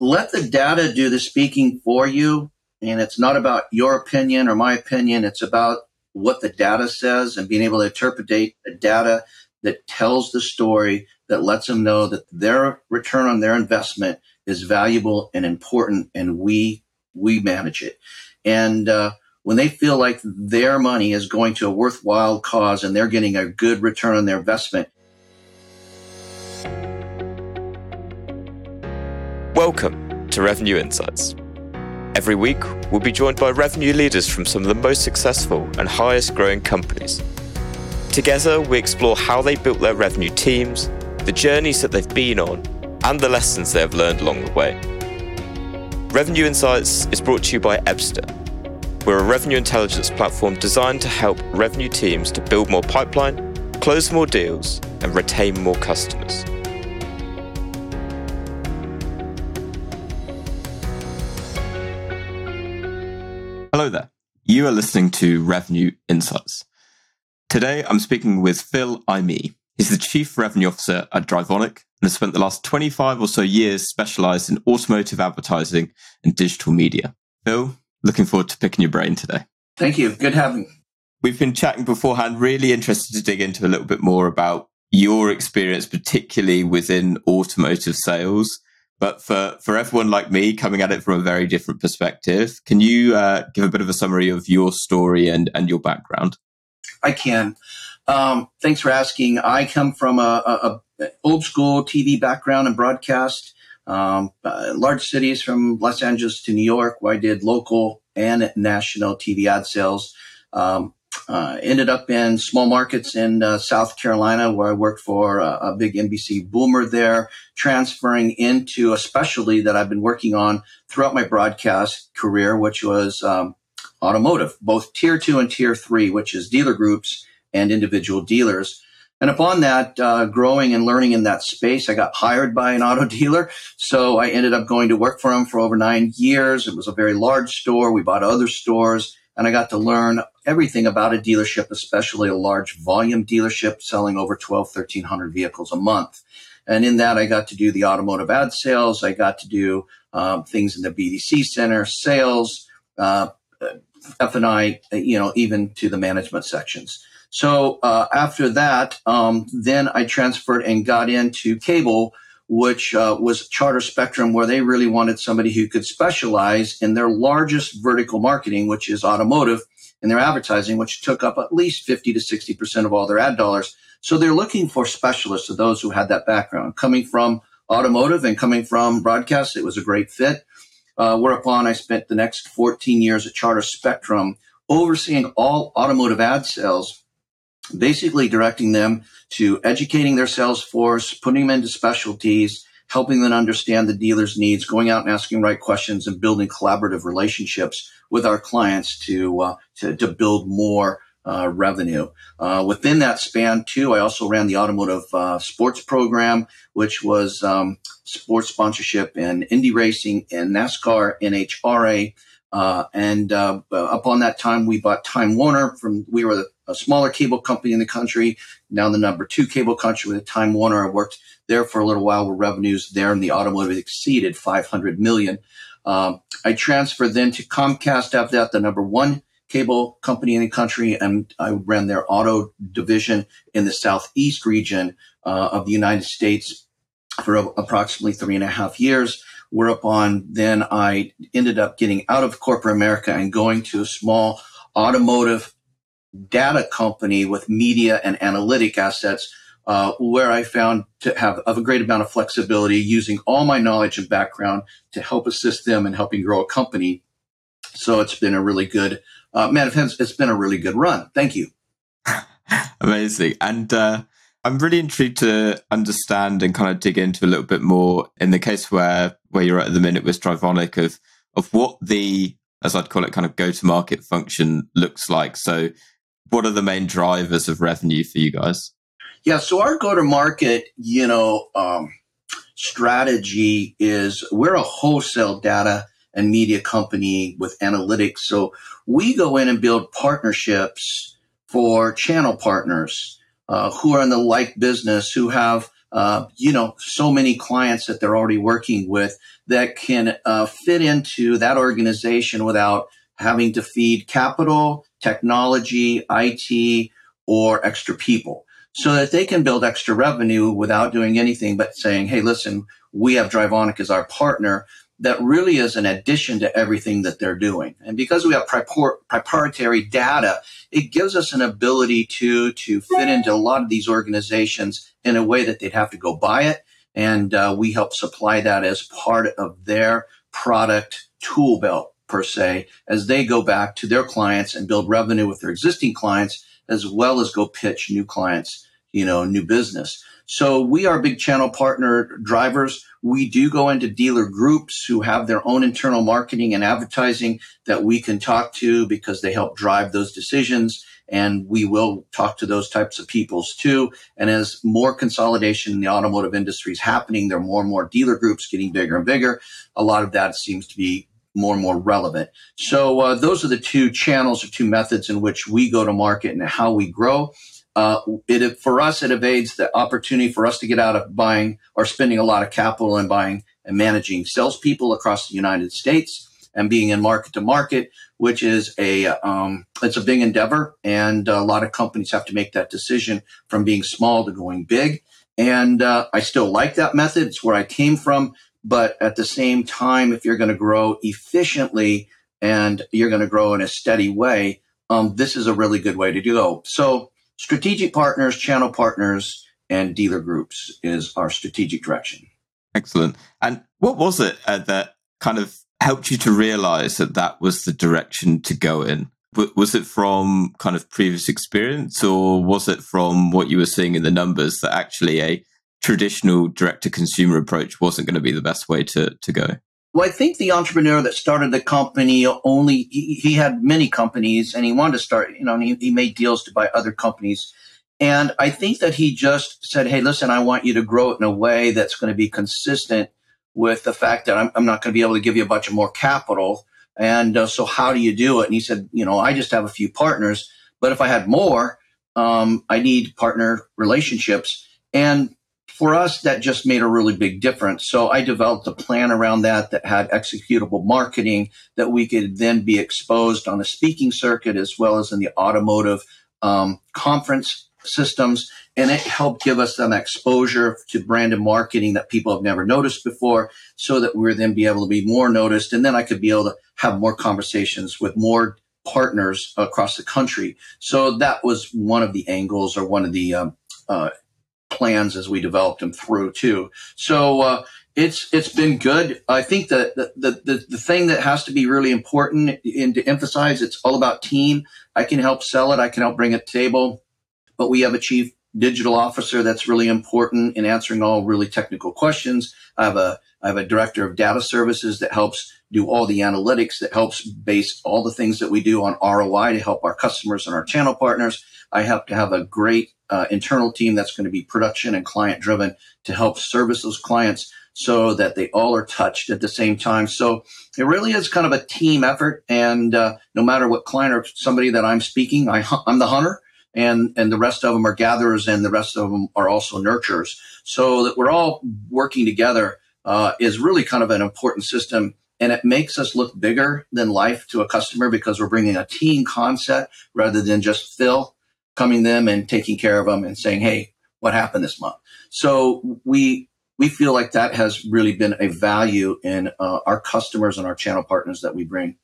let the data do the speaking for you. And it's not about your opinion or my opinion. It's about what the data says and being able to interpret the data that tells the story that lets them know that their return on their investment is valuable and important and we we manage it and uh, when they feel like their money is going to a worthwhile cause and they're getting a good return on their investment welcome to revenue insights Every week, we'll be joined by revenue leaders from some of the most successful and highest growing companies. Together, we explore how they built their revenue teams, the journeys that they've been on, and the lessons they have learned along the way. Revenue Insights is brought to you by Ebsta. We're a revenue intelligence platform designed to help revenue teams to build more pipeline, close more deals, and retain more customers. You are listening to Revenue Insights. Today, I'm speaking with Phil Aimé. He's the Chief Revenue Officer at Drivonic and has spent the last 25 or so years specialized in automotive advertising and digital media. Phil, looking forward to picking your brain today. Thank you. Good having me. We've been chatting beforehand, really interested to dig into a little bit more about your experience, particularly within automotive sales but for, for everyone like me coming at it from a very different perspective, can you uh, give a bit of a summary of your story and, and your background? I can. Um, thanks for asking. I come from a, a, a old school TV background and broadcast. Um, uh, large cities from Los Angeles to New York, where I did local and national TV ad sales. Um, uh, ended up in small markets in uh, South Carolina, where I worked for a, a, big NBC boomer there, transferring into a specialty that I've been working on throughout my broadcast career, which was um, automotive, both tier two and tier three, which is dealer groups and individual dealers. And upon that, uh, growing and learning in that space, I got hired by an auto dealer. So I ended up going to work for him for over nine years. It was a very large store. We bought other stores and I got to learn everything about a dealership, especially a large volume dealership selling over 12, 1300 vehicles a month. And in that, I got to do the automotive ad sales. I got to do um, things in the BDC center, sales, uh, F&I, you know, even to the management sections. So uh, after that, um, then I transferred and got into cable which uh, was Charter Spectrum, where they really wanted somebody who could specialize in their largest vertical marketing, which is automotive, in their advertising, which took up at least 50 to 60% of all their ad dollars. So they're looking for specialists of those who had that background. Coming from automotive and coming from broadcast, it was a great fit. Uh, whereupon I spent the next 14 years at Charter Spectrum overseeing all automotive ad sales basically directing them to educating their sales force, putting them into specialties, helping them understand the dealer's needs, going out and asking right questions, and building collaborative relationships with our clients to uh, to, to, build more uh, revenue. Uh, within that span, too, I also ran the automotive uh, sports program, which was um, sports sponsorship in Indy racing and NASCAR, NHRA. Uh, and uh, upon that time, we bought Time Warner from. We were a smaller cable company in the country, now the number two cable country with Time Warner. I worked there for a little while where revenues there in the automotive exceeded 500 million. Um, I transferred then to Comcast after that, the number one cable company in the country, and I ran their auto division in the southeast region uh, of the United States for approximately three and a half years. Whereupon then I ended up getting out of corporate America and going to a small automotive data company with media and analytic assets uh, where I found to have, a great amount of flexibility using all my knowledge and background to help assist them in helping grow a company. So it's been a really good, uh, man, it's been a really good run. Thank you. Amazing. And uh, I'm really intrigued to understand and kind of dig into a little bit more in the case where where you're at the minute with Drivonic of of what the as I'd call it kind of go to market function looks like. So what are the main drivers of revenue for you guys? Yeah, so our go to market, you know, um, strategy is we're a wholesale data and media company with analytics. So we go in and build partnerships for channel partners uh, who are in the like business, who have uh, you know, so many clients that they're already working with that can uh, fit into that organization without having to feed capital, technology, IT, or extra people. So that they can build extra revenue without doing anything but saying, Hey, listen, we have Drivonic as our partner that really is an addition to everything that they're doing. And because we have proprietary data, it gives us an ability to, to fit into a lot of these organizations in a way that they'd have to go buy it. And uh, we help supply that as part of their product tool belt per se, as they go back to their clients and build revenue with their existing clients, as well as go pitch new clients, you know, new business. So we are big channel partner drivers. We do go into dealer groups who have their own internal marketing and advertising that we can talk to because they help drive those decisions. And we will talk to those types of peoples too. And as more consolidation in the automotive industry is happening, there are more and more dealer groups getting bigger and bigger. A lot of that seems to be more and more relevant. So uh, those are the two channels or two methods in which we go to market and how we grow. Uh, it for us it evades the opportunity for us to get out of buying or spending a lot of capital and buying and managing salespeople across the United States and being in market to market, which is a um, it's a big endeavor, and a lot of companies have to make that decision from being small to going big. And uh, I still like that method; it's where I came from. But at the same time, if you're going to grow efficiently and you're going to grow in a steady way, um, this is a really good way to go. So strategic partners, channel partners, and dealer groups is our strategic direction. Excellent. And what was it uh, that kind of helped you to realize that that was the direction to go in? Was it from kind of previous experience or was it from what you were seeing in the numbers that actually a traditional direct to consumer approach wasn't going to be the best way to, to go? Well, I think the entrepreneur that started the company only, he, he had many companies and he wanted to start, you know, and he, he made deals to buy other companies. And I think that he just said, Hey, listen, I want you to grow it in a way that's going to be consistent with the fact that I'm, I'm not going to be able to give you a bunch of more capital. And uh, so how do you do it? And he said, you know, I just have a few partners, but if I had more, um, I need partner relationships. And for us, that just made a really big difference. So I developed a plan around that that had executable marketing that we could then be exposed on the speaking circuit as well as in the automotive um, conference systems. And it helped give us some exposure to brand and marketing that people have never noticed before so that we're then be able to be more noticed. And then I could be able to have more conversations with more partners across the country. So that was one of the angles or one of the um, uh, plans as we developed them through too. So uh, it's it's been good. I think that the, the, the thing that has to be really important and to emphasize, it's all about team. I can help sell it. I can help bring it to table, but we have a chief digital officer that's really important in answering all really technical questions. I have a I have a director of data services that helps do all the analytics that helps base all the things that we do on ROI to help our customers and our channel partners. I have to have a great uh, internal team that's going to be production and client driven to help service those clients so that they all are touched at the same time. So it really is kind of a team effort. And uh, no matter what client or somebody that I'm speaking, I, I'm the hunter and and the rest of them are gatherers and the rest of them are also nurturers so that we're all working together uh, is really kind of an important system and it makes us look bigger than life to a customer because we're bringing a team concept rather than just Phil coming them and taking care of them and saying, Hey, what happened this month? So we, we feel like that has really been a value in uh, our customers and our channel partners that we bring.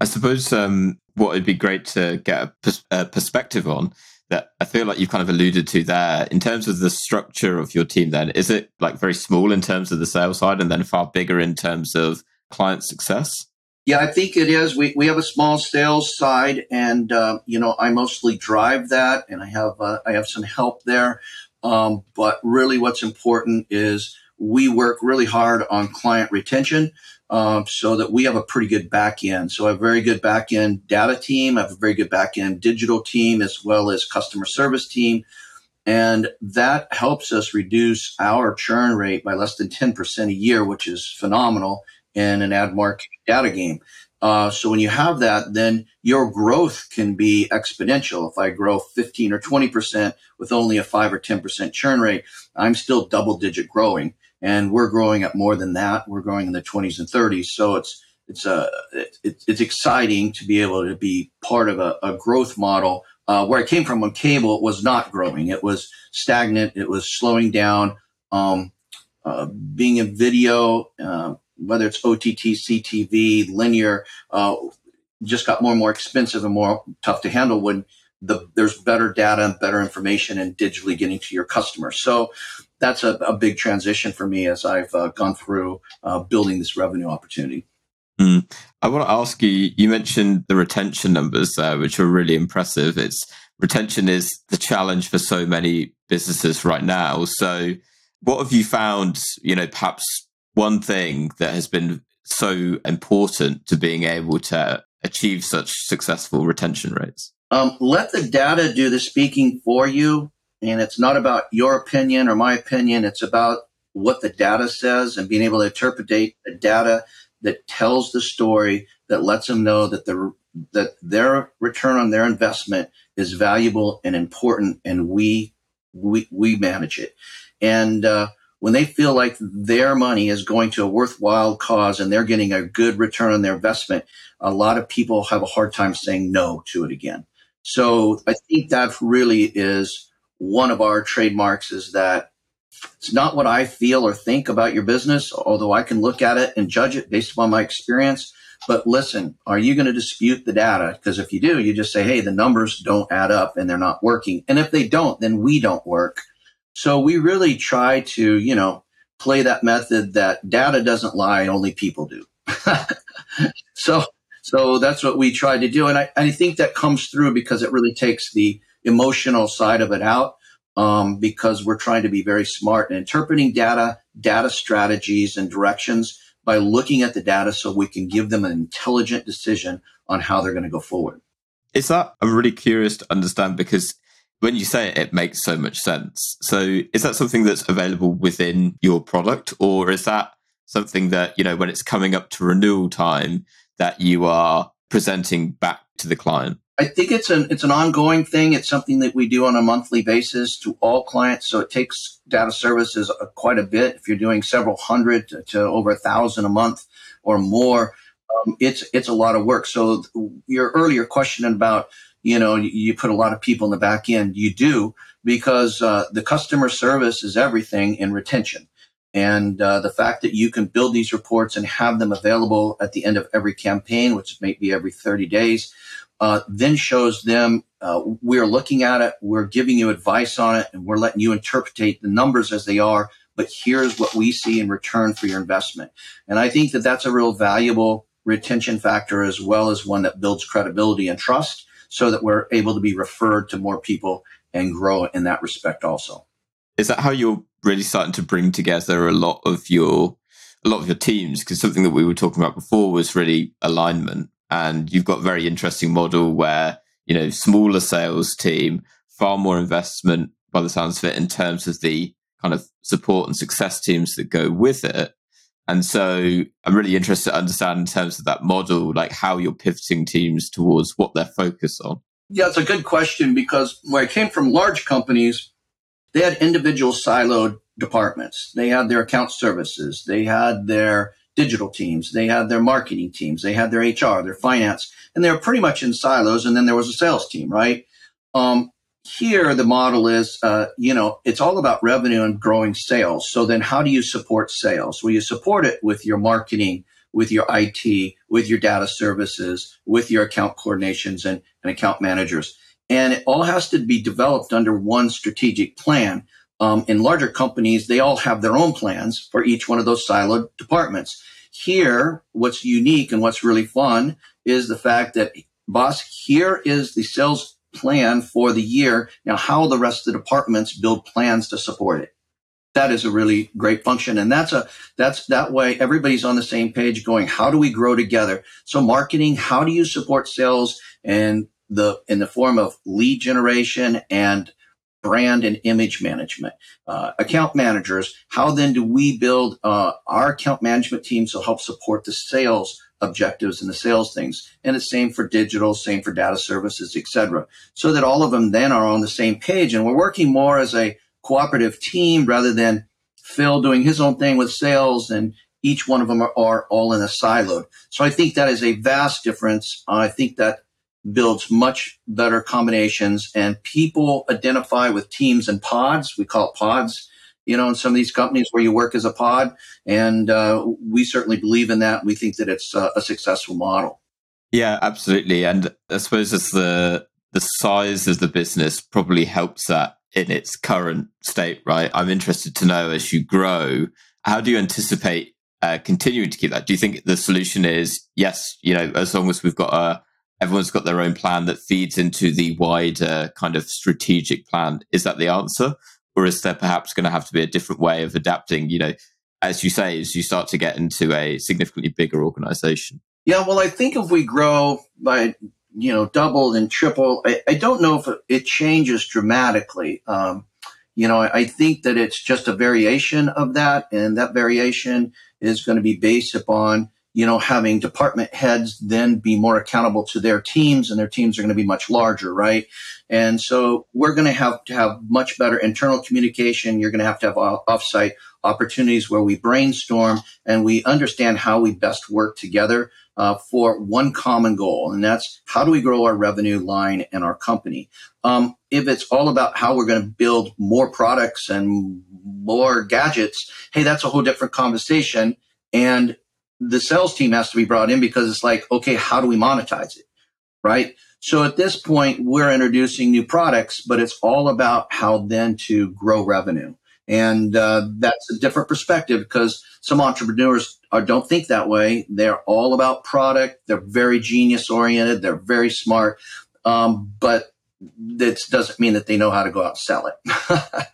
I suppose um, what would be great to get a, pers- a, perspective on that I feel like you've kind of alluded to there in terms of the structure of your team. Then is it like very small in terms of the sales side, and then far bigger in terms of client success? Yeah, I think it is. We, we have a small sales side, and uh, you know, I mostly drive that, and I have uh, I have some help there. Um, but really, what's important is we work really hard on client retention, um, so that we have a pretty good back end. So I have a very good back end data team. I have a very good back end digital team as well as customer service team. And that helps us reduce our churn rate by less than 10% a year, which is phenomenal in an ad market data game. Uh, so when you have that, then your growth can be exponential. If I grow 15 or 20% with only a five or 10% churn rate, I'm still double digit growing and we're growing at more than that. We're growing in the 20s and 30s. So it's, it's a, it, it's exciting to be able to be part of a, a growth model. Uh, where I came from on cable, was not growing. It was stagnant. It was slowing down. Um, uh, being in video, uh, whether it's OTT, CTV, linear, uh, just got more and more expensive and more tough to handle when the, there's better data and better information and digitally getting to your customers. So that's a, a big transition for me as I've uh, gone through uh, building this revenue opportunity. Mm. I want to ask you, you mentioned the retention numbers there, which are really impressive. It's retention is the challenge for so many businesses right now. So what have you found, you know, perhaps one thing that has been so important to being able to achieve such successful retention rates? Um, let the data do the speaking for you. And it's not about your opinion or my opinion. It's about what the data says and being able to interpret the data that tells the story that lets them know that the that their return on their investment is valuable and important, and we we we manage it. And uh, when they feel like their money is going to a worthwhile cause and they're getting a good return on their investment, a lot of people have a hard time saying no to it again. So I think that really is one of our trademarks is that it's not what I feel or think about your business, although I can look at it and judge it based upon my experience. But listen, are you going to dispute the data? Because if you do, you just say, hey, the numbers don't add up and they're not working. And if they don't, then we don't work. So we really try to, you know, play that method that data doesn't lie, only people do. so, so that's what we try to do. And I, I think that comes through because it really takes the emotional side of it out. Um, because we're trying to be very smart and interpreting data, data strategies and directions by looking at the data so we can give them an intelligent decision on how they're going to go forward. Is that, I'm really curious to understand because when you say it, it makes so much sense. So is that something that's available within your product or is that something that, you know, when it's coming up to renewal time that you are presenting back to the client? I think it's an it's an ongoing thing. It's something that we do on a monthly basis to all clients. So it takes data services quite a bit. If you're doing several hundred to, to over a thousand a month or more, um, it's it's a lot of work. So your earlier question about you know, you put a lot of people in the back end. You do because uh, the customer service is everything in retention. And uh, the fact that you can build these reports and have them available at the end of every campaign, which may be every 30 days, uh, then shows them uh, we're looking at it, we're giving you advice on it, and we're letting you interpretate the numbers as they are. But here's what we see in return for your investment. And I think that that's a real valuable retention factor as well as one that builds credibility and trust so that we're able to be referred to more people and grow in that respect also. Is that how you're really starting to bring together a lot of your a lot of your teams? Because something that we were talking about before was really alignment. And you've got a very interesting model where, you know, smaller sales team, far more investment by the sounds of it in terms of the kind of support and success teams that go with it. And so I'm really interested to understand in terms of that model, like how you're pivoting teams towards what they're focused on. Yeah, it's a good question because where I came from large companies, they had individual siloed departments. They had their account services. They had their digital teams. They had their marketing teams. They had their HR, their finance, and they were pretty much in silos. And then there was a sales team, right? Um, here the model is uh, you know it's all about revenue and growing sales. So then how do you support sales? Well you support it with your marketing with your it with your data services with your account coordinations and, and account managers. And it all has to be developed under one strategic plan. Um, in larger companies they all have their own plans for each one of those siloed departments. Here what's unique and what's really fun is the fact that boss here is the sales plan for the year. Now, how the rest of the departments build plans to support it. That is a really great function. And that's a, that's that way everybody's on the same page going, how do we grow together? So marketing, how do you support sales and the, in the form of lead generation and brand and image management. Uh, account managers, how then do we build uh, our account management teams to help support the sales objectives and the sales things. And it's same for digital, same for data services, etc. So that all of them then are on the same page. And we're working more as a cooperative team rather than Phil doing his own thing with sales and each one of them are, are all in a siloed. So I think that is a vast difference. I think that builds much better combinations and people identify with teams and pods. We call it pods, you know, in some of these companies where you work as a pod. And uh, we certainly believe in that. We think that it's a, a successful model. Yeah, absolutely. And I suppose as the the size of the business probably helps that in its current state, right? I'm interested to know as you grow, how do you anticipate uh, continuing to keep that? Do you think the solution is yes, you know, as long as we've got a everyone's got their own plan that feeds into the wider kind of strategic plan. Is that the answer? Or is there perhaps going to have to be a different way of adapting, you know, as you say, as you start to get into a significantly bigger organization? Yeah, well, I think if we grow by, you know, double and triple, I, I don't know if it changes dramatically. Um, you know, I think that it's just a variation of that, and that variation is going to be based upon you know, having department heads then be more accountable to their teams and their teams are going to be much larger, right? And so we're going to have to have much better internal communication. You're going to have to have offsite opportunities where we brainstorm and we understand how we best work together uh, for one common goal, and that's how do we grow our revenue line and our company. Um, if it's all about how we're going to build more products and more gadgets, hey, that's a whole different conversation. And the sales team has to be brought in because it's like, okay, how do we monetize it? Right. So at this point, we're introducing new products, but it's all about how then to grow revenue. And uh, that's a different perspective because some entrepreneurs are, don't think that way. They're all about product. They're very genius oriented. They're very smart. Um, but that doesn't mean that they know how to go out and sell it.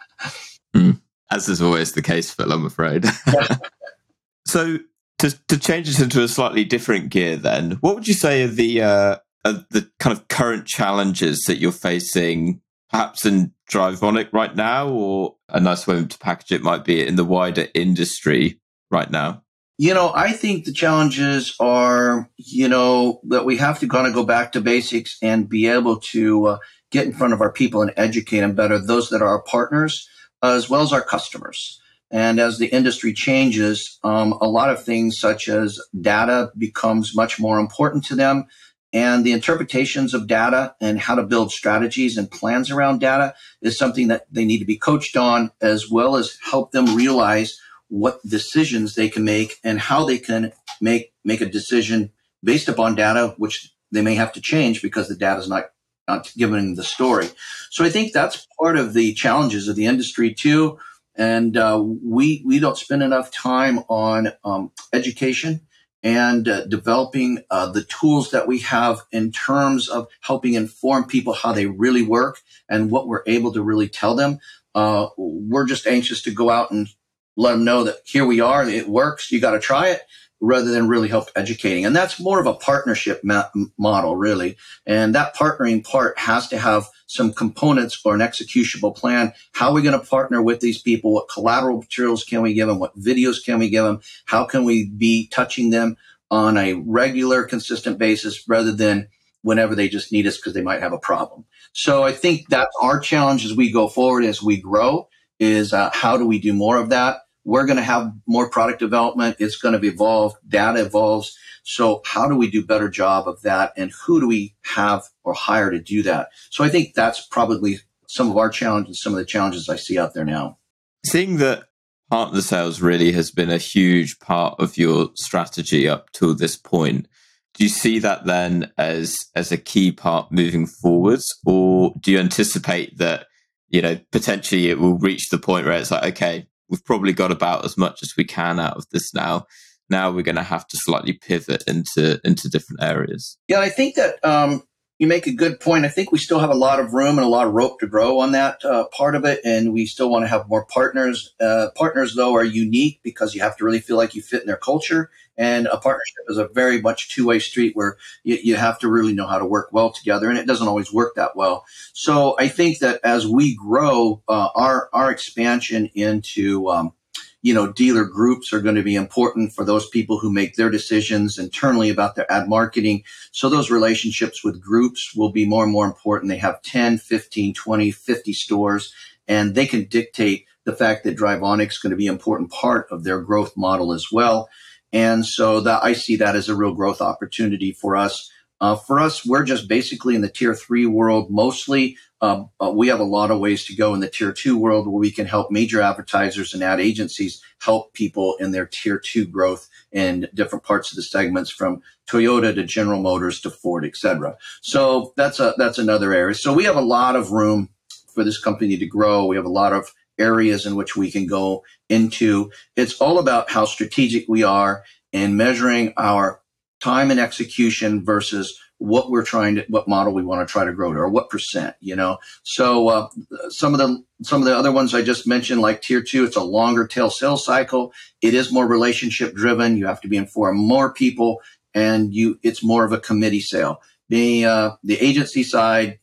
mm. As is always the case, Phil, I'm afraid. so to to change it into a slightly different gear, then what would you say are the uh, are the kind of current challenges that you're facing, perhaps in Drivonic right now, or a nice way to package it might be in the wider industry right now? You know, I think the challenges are, you know, that we have to kind of go back to basics and be able to uh, get in front of our people and educate them better, those that are our partners, as well as our customers. And as the industry changes, um, a lot of things such as data becomes much more important to them. And the interpretations of data and how to build strategies and plans around data is something that they need to be coached on, as well as help them realize what decisions they can make and how they can make, make a decision based upon data, which they may have to change because the data is not, not giving the story. So I think that's part of the challenges of the industry too and uh, we we don't spend enough time on um, education and uh, developing uh, the tools that we have in terms of helping inform people how they really work and what we're able to really tell them. Uh, we're just anxious to go out and let them know that here we are, it works. You got to try it rather than really help educating. And that's more of a partnership ma- model, really. And that partnering part has to have some components or an executable plan. How are we going to partner with these people? What collateral materials can we give them? What videos can we give them? How can we be touching them on a regular, consistent basis rather than whenever they just need us because they might have a problem? So I think that's our challenge as we go forward, as we grow, is uh, how do we do more of that? We're going to have more product development. It's going to evolve. Data evolves. So how do we do better job of that? And who do we have or hire to do that? So I think that's probably some of our challenges, some of the challenges I see out there now. Seeing that partner sales really has been a huge part of your strategy up to this point. Do you see that then as as a key part moving forwards, or do you anticipate that you know potentially it will reach the point where it's like, okay, we've probably got about as much as we can out of this now now we're going to have to slightly pivot into into different areas. Yeah, I think that um, you make a good point. I think we still have a lot of room and a lot of rope to grow on that uh, part of it, and we still want to have more partners. Uh, partners, though, are unique because you have to really feel like you fit in their culture. And a partnership is a very much two way street where you, you, have to really know how to work well together, and it doesn't always work that well. So I think that as we grow, uh, our our expansion into um, you know, dealer groups are going to be important for those people who make their decisions internally about their ad marketing. So those relationships with groups will be more and more important. They have 10, 15, 20, 50 stores and they can dictate the fact that Drivonic is going to be an important part of their growth model as well. And so that I see that as a real growth opportunity for us. Uh, for us, we're just basically in the tier three world mostly. Um, uh, we have a lot of ways to go in the tier two world where we can help major advertisers and ad agencies help people in their tier two growth in different parts of the segments from Toyota to General Motors to Ford, etc. So that's a that's another area. So we have a lot of room for this company to grow. We have a lot of areas in which we can go into. It's all about how strategic we are in measuring our time and execution versus what we're trying to what model we want to try to grow to or what percent you know? So uh, some of the some of the other ones i just mentioned like tier two it's a longer tail sales cycle. It is more relationship driven. You have to be informed more people and you it's more of a committee sale. The uh, the agency side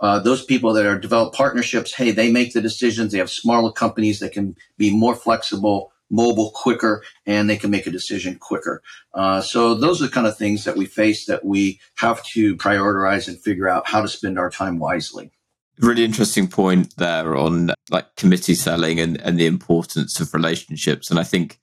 uh, those people that are develop partnerships hey they make the decisions. They have smaller companies that can be more flexible mobile quicker and they can make a decision quicker. Uh, so those are the kind of things that we face that we have to prioritize and figure out how to spend our time wisely. Really interesting point there on like committee selling and, and the importance of relationships. And I think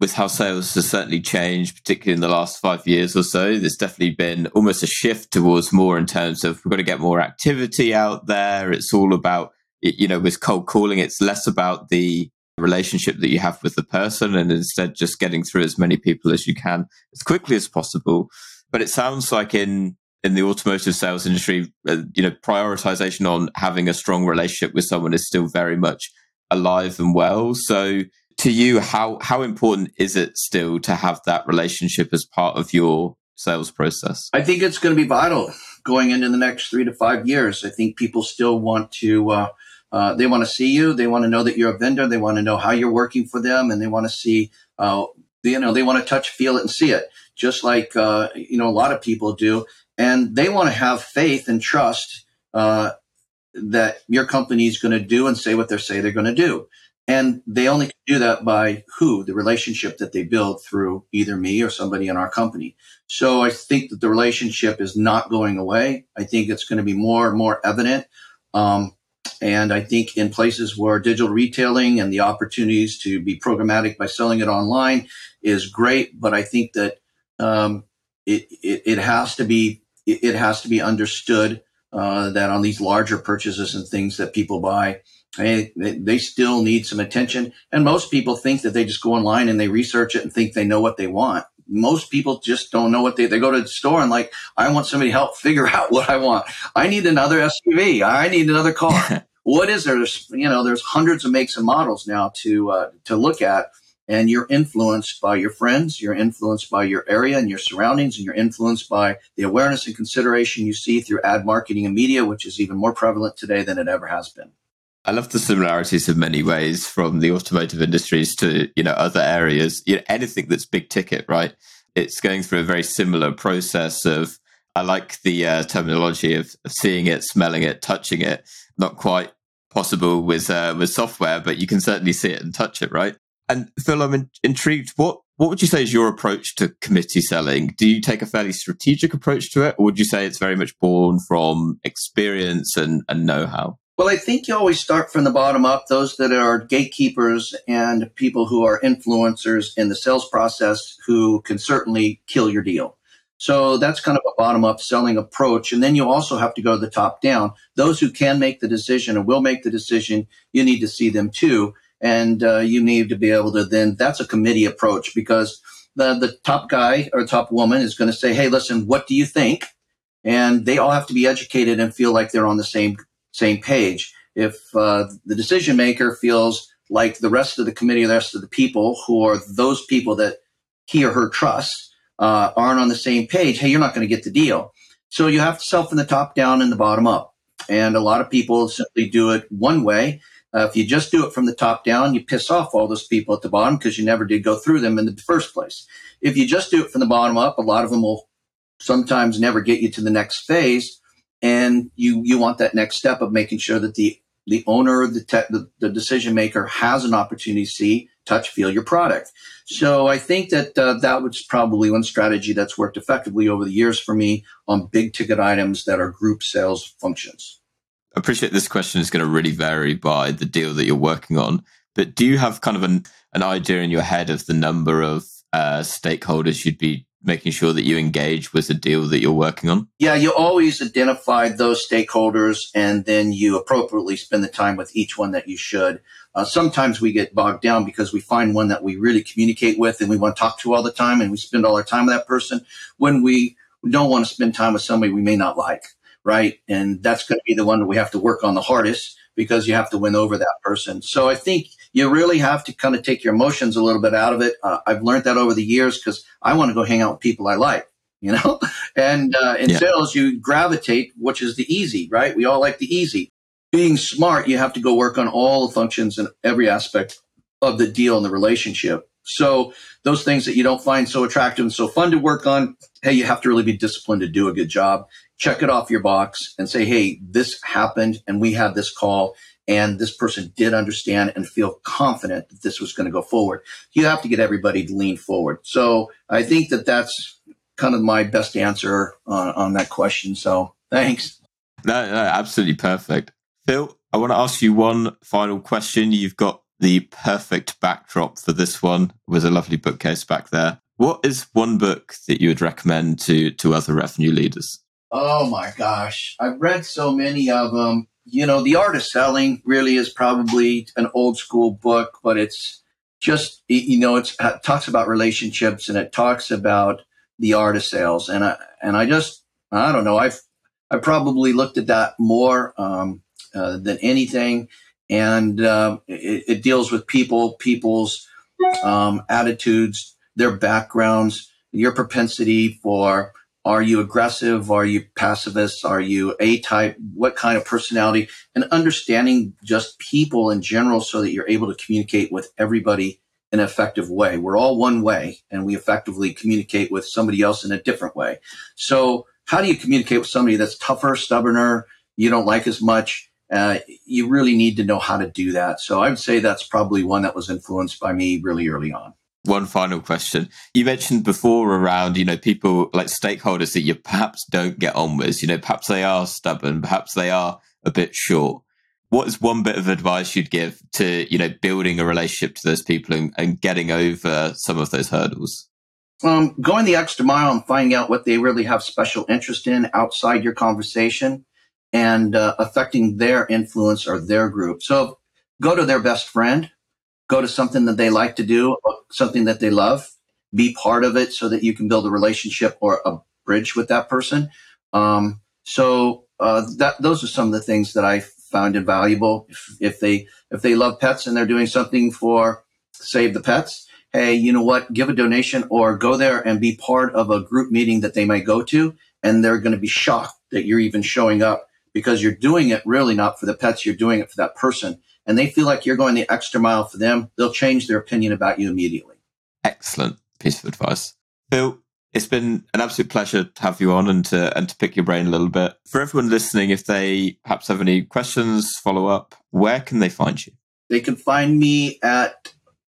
with how sales has certainly changed, particularly in the last five years or so, there's definitely been almost a shift towards more in terms of we've got to get more activity out there. It's all about, you know, with cold calling, it's less about the relationship that you have with the person and instead just getting through as many people as you can as quickly as possible. But it sounds like in in the automotive sales industry, uh, you know, prioritization on having a strong relationship with someone is still very much alive and well. So to you, how how important is it still to have that relationship as part of your sales process? I think it's going to be vital going into the next three to five years. I think people still want to uh, uh, they want to see you. They want to know that you're a vendor. They want to know how you're working for them, and they want to see, uh, you know, they want to touch, feel it, and see it, just like uh, you know a lot of people do. And they want to have faith and trust uh, that your company is going to do and say what they say they're going to do. And they only can do that by who the relationship that they build through either me or somebody in our company. So I think that the relationship is not going away. I think it's going to be more and more evident. Um, and I think in places where digital retailing and the opportunities to be programmatic by selling it online is great, but I think that um, it, it, it has to be it, has to be understood uh, that on these larger purchases and things that people buy, they, they still need some attention. And most people think that they just go online and they research it and think they know what they want most people just don't know what they, they go to the store and like, I want somebody to help figure out what I want. I need another SUV. I need another car. what is there? There's, you know, there's hundreds of makes and models now to, uh, to look at. And you're influenced by your friends, you're influenced by your area and your surroundings, and you're influenced by the awareness and consideration you see through ad marketing and media, which is even more prevalent today than it ever has been. I love the similarities in many ways from the automotive industries to you know other areas. You know, anything that's big ticket, right? It's going through a very similar process of. I like the uh, terminology of, of, seeing it, smelling it, touching it. Not quite possible with uh, with software, but you can certainly see it and touch it, right? And Phil, I'm in- intrigued. What what would you say is your approach to committee selling? Do you take a fairly strategic approach to it, or would you say it's very much born from experience and, and know how? Well, I think you always start from the bottom up. Those that are gatekeepers and people who are influencers in the sales process who can certainly kill your deal. So that's kind of a bottom up selling approach. And then you also have to go to the top down. Those who can make the decision and will make the decision, you need to see them too. And uh, you need to be able to then, that's a committee approach because the, the top guy or top woman is going to say, Hey, listen, what do you think? And they all have to be educated and feel like they're on the same same page. If uh, the decision maker feels like the rest of the committee, the rest of the people who are those people that he or her trusts uh, aren't on the same page, hey, you're not going to get the deal. So you have to sell from the top down and the bottom up. And a lot of people simply do it one way. Uh, if you just do it from the top down, you piss off all those people at the bottom because you never did go through them in the first place. If you just do it from the bottom up, a lot of them will sometimes never get you to the next phase and you you want that next step of making sure that the the owner, the, te- the, the decision maker has an opportunity to see, touch, feel your product. So I think that uh, that was probably one strategy that's worked effectively over the years for me on big ticket items that are group sales functions. I appreciate this question is going to really vary by the deal that you're working on, but do you have kind of an, an idea in your head of the number of uh, stakeholders you'd be making sure that you engage with the deal that you're working on? Yeah, you always identify those stakeholders and then you appropriately spend the time with each one that you should. Uh, sometimes we get bogged down because we find one that we really communicate with and we want to talk to all the time and we spend all our time with that person when we don't want to spend time with somebody we may not like, right? And that's going to be the one that we have to work on the hardest because you have to win over that person. So I think you really have to kind of take your emotions a little bit out of it. Uh, I've learned that over the years because I want to go hang out with people I like, you know? and uh, in yeah. sales, you gravitate, which is the easy, right? We all like the easy. Being smart, you have to go work on all the functions and every aspect of the deal and the relationship. So those things that you don't find so attractive and so fun to work on, hey, you have to really be disciplined to do a good job. Check it off your box and say, hey, this happened and we had this call and this person did understand and feel confident that this was going to go forward. You have to get everybody to lean forward. So I think that that's kind of my best answer on, on that question. So thanks. No, no, absolutely perfect. Phil, I want to ask you one final question. You've got the perfect backdrop for this one with a lovely bookcase back there. What is one book that you would recommend to to other revenue leaders? Oh my gosh, I've read so many of them you know, The Art of Selling really is probably an old school book, but it's just, you know, it talks about relationships and it talks about the art of sales. And I, and I just, I don't know, I've, I probably looked at that more um, uh, than anything. And uh, it, it, deals with people, people's um, attitudes, their backgrounds, your propensity for are you aggressive? Are you pacifist? Are you A type? What kind of personality? And understanding just people in general so that you're able to communicate with everybody in an effective way. We're all one way and we effectively communicate with somebody else in a different way. So how do you communicate with somebody that's tougher, stubborner, you don't like as much? Uh, you really need to know how to do that. So I would say that's probably one that was influenced by me really early on one final question. You mentioned before around, you know, people like stakeholders that you perhaps don't get on with, you know, perhaps they are stubborn, perhaps they are a bit short. What is one bit of advice you'd give to, you know, building a relationship to those people and, and getting over some of those hurdles? Um, going the extra mile and finding out what they really have special interest in outside your conversation and uh, affecting their influence or their group. So go to their best friend go to something that they like to do, something that they love, be part of it so that you can build a relationship or a bridge with that person. Um, so uh, that those are some of the things that I found invaluable. If, if they if they love pets and they're doing something for save the pets, hey, you know what? Give a donation or go there and be part of a group meeting that they might go to, and they're going to be shocked that you're even showing up because you're doing it really not for the pets, you're doing it for that person and they feel like you're going the extra mile for them, they'll change their opinion about you immediately. Excellent piece of advice. Phil, it's been an absolute pleasure to have you on and to and to pick your brain a little bit. For everyone listening, if they perhaps have any questions, follow up, where can they find you? They can find me at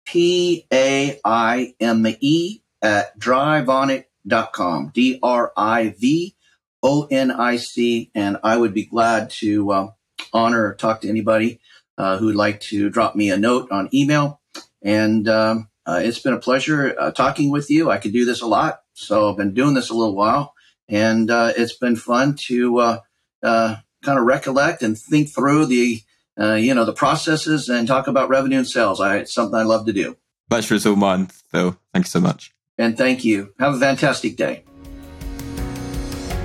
P A I M E at drivonic.com. D R I V O N I C. And I would be glad to uh, honor or talk to anybody uh, who'd like to drop me a note on email. And um, uh, it's been a pleasure uh, talking with you. I could do this a lot. So I've been doing this a little while. And uh, it's been fun to uh, uh, kind of recollect and think through the, you know, the processes and talk about revenue and sales. I, it's something I love to do. Pleasure is all mine, Phil. Thank you so much. And thank you. Have a fantastic day.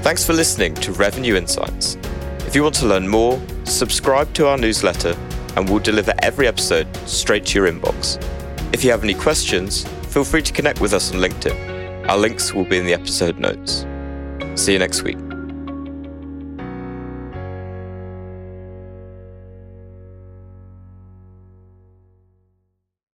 Thanks for listening to Revenue Insights. If you want to learn more, subscribe to our newsletter and we'll deliver every episode straight to your inbox. If you have any questions, feel free to connect with us on LinkedIn. Our links will be in the episode notes. See you next week.